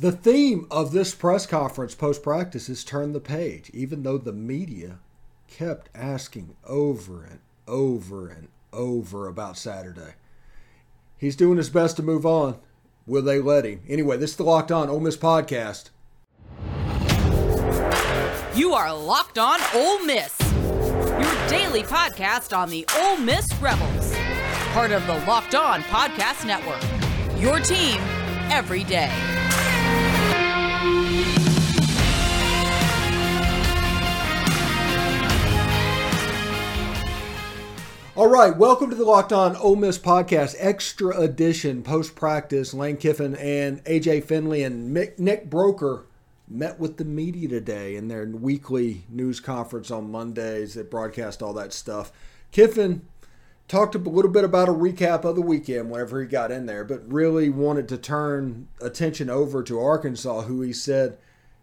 The theme of this press conference post practice is turn the page, even though the media kept asking over and over and over about Saturday. He's doing his best to move on. Will they let him? Anyway, this is the Locked On Ole Miss podcast. You are Locked On Ole Miss, your daily podcast on the Ole Miss Rebels, part of the Locked On Podcast Network. Your team every day. All right, welcome to the Locked On Ole Miss podcast, extra edition post practice. Lane Kiffin and AJ Finley and Nick Broeker met with the media today in their weekly news conference on Mondays that broadcast all that stuff. Kiffin talked a little bit about a recap of the weekend whenever he got in there, but really wanted to turn attention over to Arkansas, who he said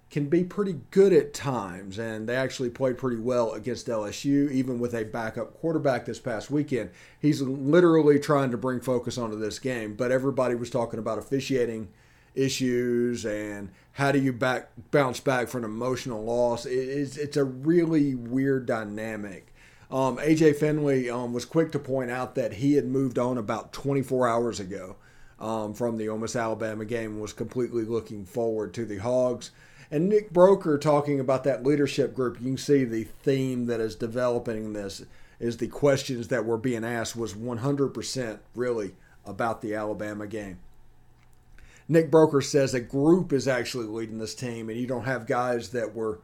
can be pretty good at times, and they actually played pretty well against LSU, even with a backup quarterback this past weekend. He's literally trying to bring focus onto this game, but everybody was talking about officiating issues and how do you back bounce back from an emotional loss. It's, it's a really weird dynamic. Um, AJ Finley um, was quick to point out that he had moved on about 24 hours ago um, from the Ole Miss Alabama game and was completely looking forward to the Hogs. And Nick Broeker talking about that leadership group, you can see the theme that is developing this is the questions that were being asked was 100% really about the Alabama game. Nick Broeker says a group is actually leading this team, and you don't have guys that were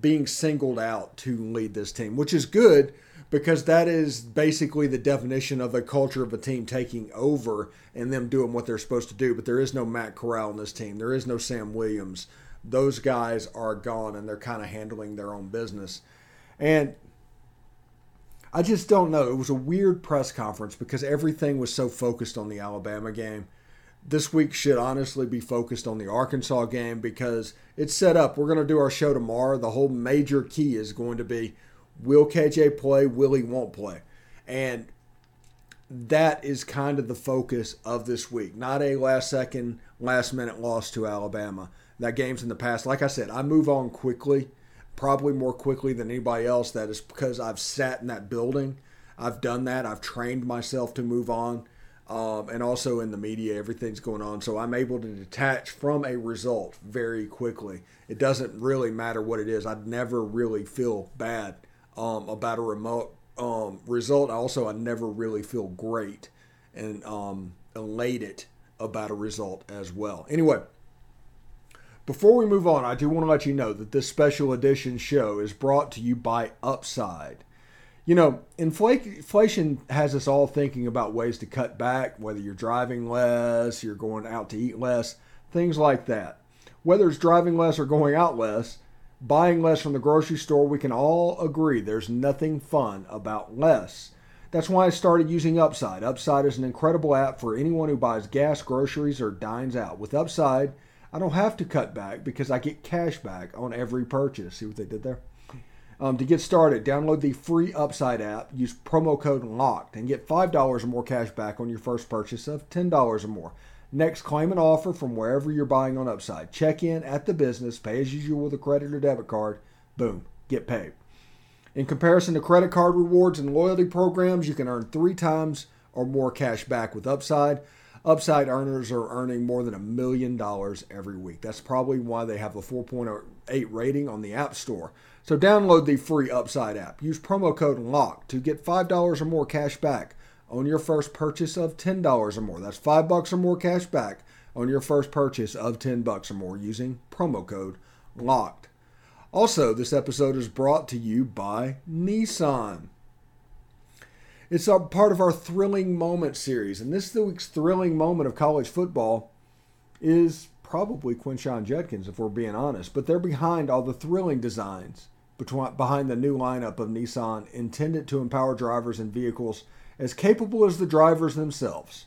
being singled out to lead this team, which is good because that is basically the definition of a culture of a team taking over and them doing what they're supposed to do. But there is no Matt Corral in this team, there is no Sam Williams those guys are gone and they're kind of handling their own business. And I just don't know. It was a weird press conference because everything was so focused on the Alabama game. This week should honestly be focused on the Arkansas game because it's set up. We're going to do our show tomorrow. The whole major key is going to be will KJ play, will he won't play. And that is kind of the focus of this week, not a last second, last minute loss to Alabama that games in the past. Like I said, I move on quickly, probably more quickly than anybody else. That is because I've sat in that building. I've done that. I've trained myself to move on. Um, and also in the media, everything's going on. So I'm able to detach from a result very quickly. It doesn't really matter what it is. I'd never really feel bad um, about a remote um, result. Also, I never really feel great and um, elated about a result as well. Anyway, before we move on, I do want to let you know that this special edition show is brought to you by Upside. You know, inflation has us all thinking about ways to cut back, whether you're driving less, you're going out to eat less, things like that. Whether it's driving less or going out less, buying less from the grocery store, we can all agree there's nothing fun about less. That's why I started using Upside. Upside is an incredible app for anyone who buys gas, groceries, or dines out. With Upside, I don't have to cut back because I get cash back on every purchase. See what they did there? Um, to get started, download the free Upside app, use promo code LOCKED, and get $5 or more cash back on your first purchase of $10 or more. Next, claim an offer from wherever you're buying on Upside. Check in at the business, pay as usual with a credit or debit card. Boom, get paid. In comparison to credit card rewards and loyalty programs, you can earn three times or more cash back with Upside. Upside earners are earning more than a million dollars every week. That's probably why they have a 4.8 rating on the App Store. So download the free Upside app. Use promo code LOCK to get $5 or more cash back on your first purchase of $10 or more. That's 5 bucks or more cash back on your first purchase of 10 bucks or more using promo code LOCKED. Also, this episode is brought to you by Nissan. It's a part of our thrilling moment series, and this week's thrilling moment of college football is probably Quinshon Judkins, if we're being honest. But they're behind all the thrilling designs behind the new lineup of Nissan intended to empower drivers and vehicles as capable as the drivers themselves.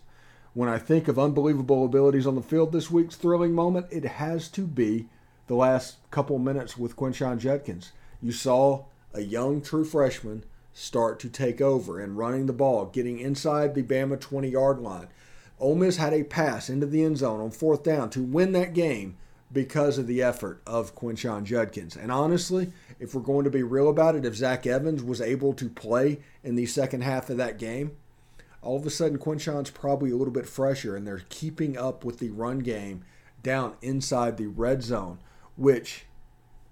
When I think of unbelievable abilities on the field this week's thrilling moment, it has to be the last couple minutes with Quinshon Judkins. You saw a young true freshman start to take over and running the ball, getting inside the Bama 20 yard line. Ole Miss had a pass into the end zone on fourth down to win that game because of the effort of Quinshon Judkins. And honestly, if we're going to be real about it, if Zach Evans was able to play in the second half of that game, all of a sudden Quinshon's probably a little bit fresher and they're keeping up with the run game down inside the red zone, which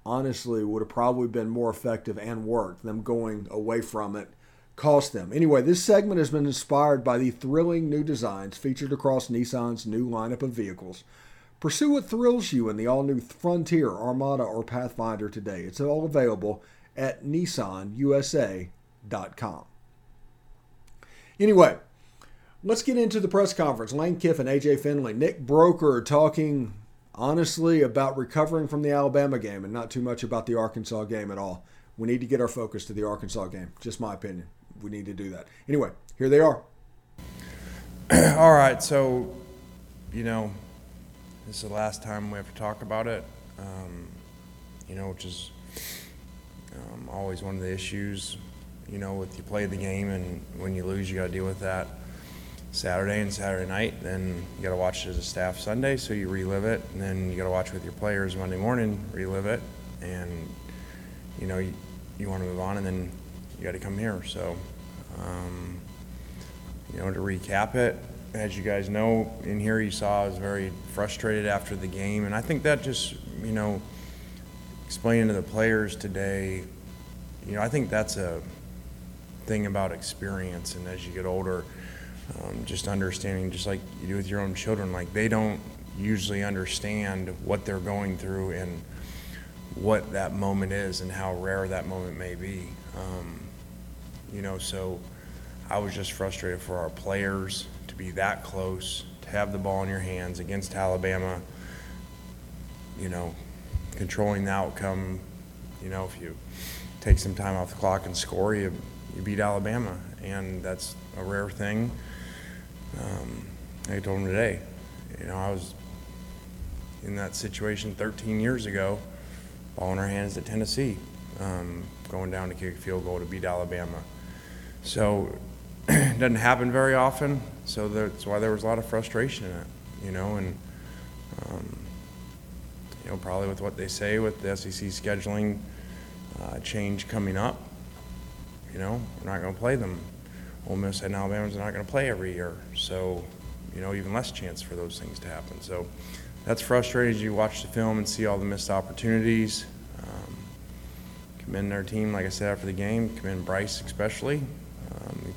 honestly would have probably been more effective and worked. Them going away from it cost them. Anyway, this segment has been inspired by the thrilling new designs featured across Nissan's new lineup of vehicles. Pursue what thrills you in the all new Frontier, Armada, or Pathfinder today. It's all available at nissanusa.com. Anyway, let's get into the press conference. Lane Kiffin, AJ Finley, Nick Broeker talking honestly about recovering from the Alabama game and not too much about the Arkansas game at all. We need to get our focus to the Arkansas game. Just my opinion. We need to do that. Anyway, here they are. all right, so, you know, this is the last time we have to talk about it, um, you know, which is um, always one of the issues, you know, with you play the game and when you lose, you got to deal with that. Saturday and Saturday night. Then you got to watch it as a staff Sunday, so you relive it. And then you got to watch with your players Monday morning, relive it, and you know you, you want to move on, and then you got to come here. So, um, you know, to recap it, as you guys know, in here you saw I was very frustrated after the game, and I think that just you know explaining to the players today, you know, I think that's a thing about experience, and as you get older um, just understanding, just like you do with your own children, like they don't usually understand what they're going through and what that moment is and how rare that moment may be. Um, you know, so I was just frustrated for our players to be that close, to have the ball in your hands against Alabama, you know, controlling the outcome. You know, if you take some time off the clock and score, you, you beat Alabama, and that's a rare thing. Um, I told him today, you know, I was in that situation 13 years ago, ball in our hands at Tennessee, um, going down to kick a field goal to beat Alabama. So it doesn't happen very often, so that's why there was a lot of frustration in it, you know, and um, you know probably with what they say with the SEC scheduling uh, change coming up, you know, we're not going to play them Ole Miss and Alabama's not going to play every year, so you know even less chance for those things to happen. So that's frustrating as you watch the film and see all the missed opportunities. Um, commend their team, like I said after the game. Commend Bryce especially. Um,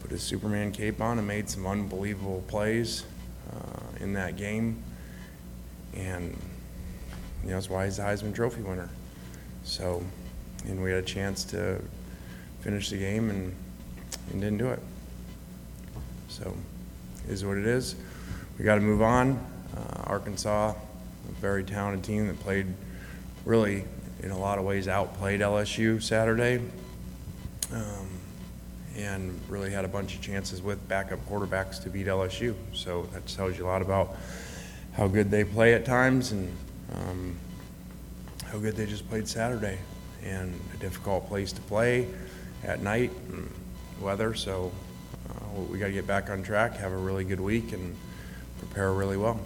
put his Superman cape on and made some unbelievable plays uh, in that game, and you know that's why he's the Heisman Trophy winner. So, and we had a chance to finish the game and, and didn't do it. So, is what it is. We got to move on. Uh, Arkansas, a very talented team that played really, in a lot of ways, outplayed LSU Saturday. Um, and really had a bunch of chances with backup quarterbacks to beat LSU. So that tells you a lot about how good they play at times and um, how good they just played Saturday. And a difficult place to play at night and weather. So uh, we got to get back on track, have a really good week, and prepare really well.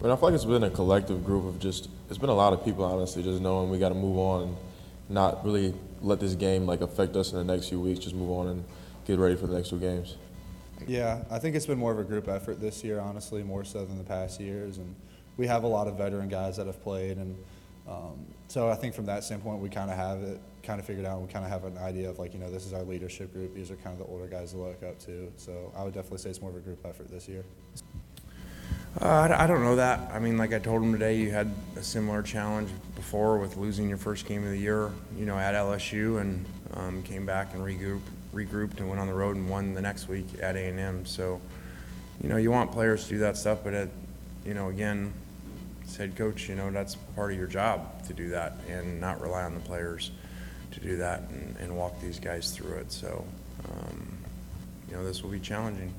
I mean, I feel like it's been a collective group of just. It's been a lot of people, honestly, just knowing we got to move on and not really let this game like affect us in the next few weeks. Just move on and get ready for the next two games. Yeah, I think it's been more of a group effort this year, honestly, more so than the past years. And we have a lot of veteran guys that have played, and um, so I think from that standpoint, we kind of have it kind of figured out. We kind of have an idea of like, you know, this is our leadership group. These are kind of the older guys to look up to. So I would definitely say it's more of a group effort this year. Uh, I don't know that. I mean, like I told him today, you had a similar challenge before with losing your first game of the year, you know, at LSU, and um, came back and regrouped, regrouped and went on the road and won the next week at A&M. So, you know, you want players to do that stuff, but at, you know, again, as head coach, you know, that's part of your job to do that and not rely on the players to do that and, and walk these guys through it. So, um, you know, this will be challenging.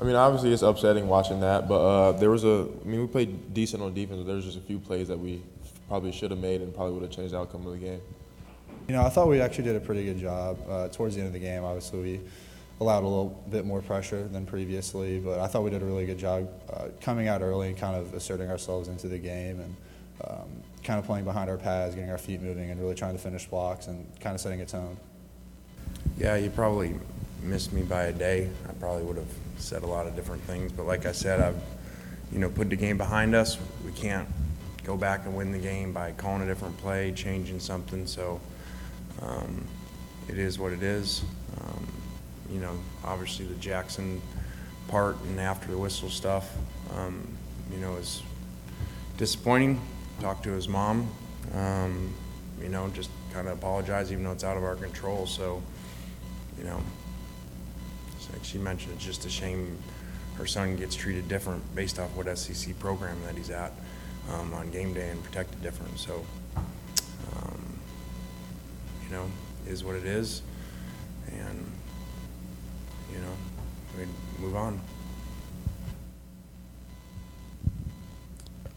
I mean, obviously it's upsetting watching that, but uh, there was a. I mean, we played decent on defense. But there was just a few plays that we probably should have made and probably would have changed the outcome of the game. You know, I thought we actually did a pretty good job uh, towards the end of the game. Obviously, we allowed a little bit more pressure than previously. But I thought we did a really good job uh, coming out early and kind of asserting ourselves into the game and um, kind of playing behind our pads, getting our feet moving, and really trying to finish blocks and kind of setting a tone. Yeah, you probably missed me by a day. I probably would have said a lot of different things, but like I said, I've, you know, put the game behind us. We can't go back and win the game by calling a different play, changing something. So um, it is what it is. You know, obviously the Jaxson Dart and after the whistle stuff, um, you know, is disappointing. Talked to his mom, um, you know, just kind of apologize even though it's out of our control. So, you know, like she mentioned, it's just a shame her son gets treated different based off what SEC program that he's at um, on game day and protected different. So, um, you know, is what it is, and you know, we move on.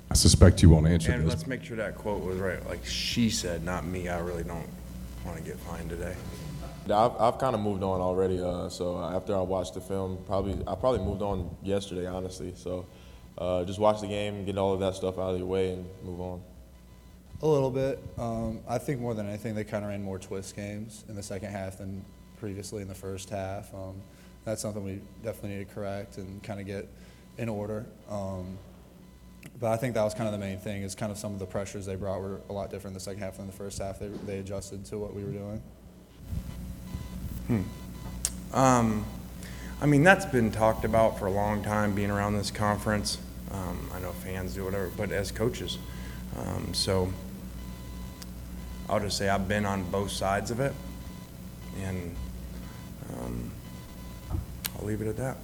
I suspect you won't answer And this. let's make sure that quote was right. Like she said, not me. I really don't want to get fined today. I've, I've kind of moved on already. Uh, so after I watched the film, probably I probably moved on yesterday, honestly. So uh, just watch the game, get all of that stuff out of your way, and move on. A little bit. Um, I think more than anything, they kind of ran more twist games in the second half than previously in the first half. Um, that's something we definitely need to correct and kind of get in order. Um, but I think that was kind of the main thing. Is kind of some of the pressures they brought were a lot different in the second half than the first half. They they adjusted to what we were doing. Um, I mean, that's been talked about for a long time, being around this conference. Um, I know fans do whatever, but as coaches. Um, so I'll just say I've been on both sides of it, and um, I'll leave it at that.